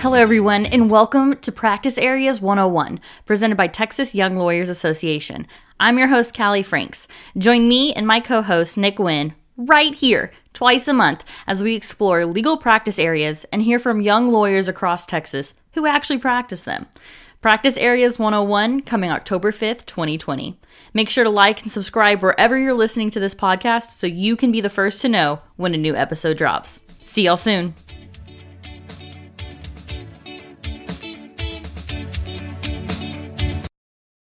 Hello, everyone, and welcome to Practice Areas 101, presented by Texas Young Lawyers Association. I'm your host, Callie Franks. Join me and my co host, Nick Wynn, right here, twice a month, as we explore legal practice areas and hear from young lawyers across Texas who actually practice them. Practice Areas 101 coming October 5th, 2020. Make sure to like and subscribe wherever you're listening to this podcast so you can be the first to know when a new episode drops. See y'all soon.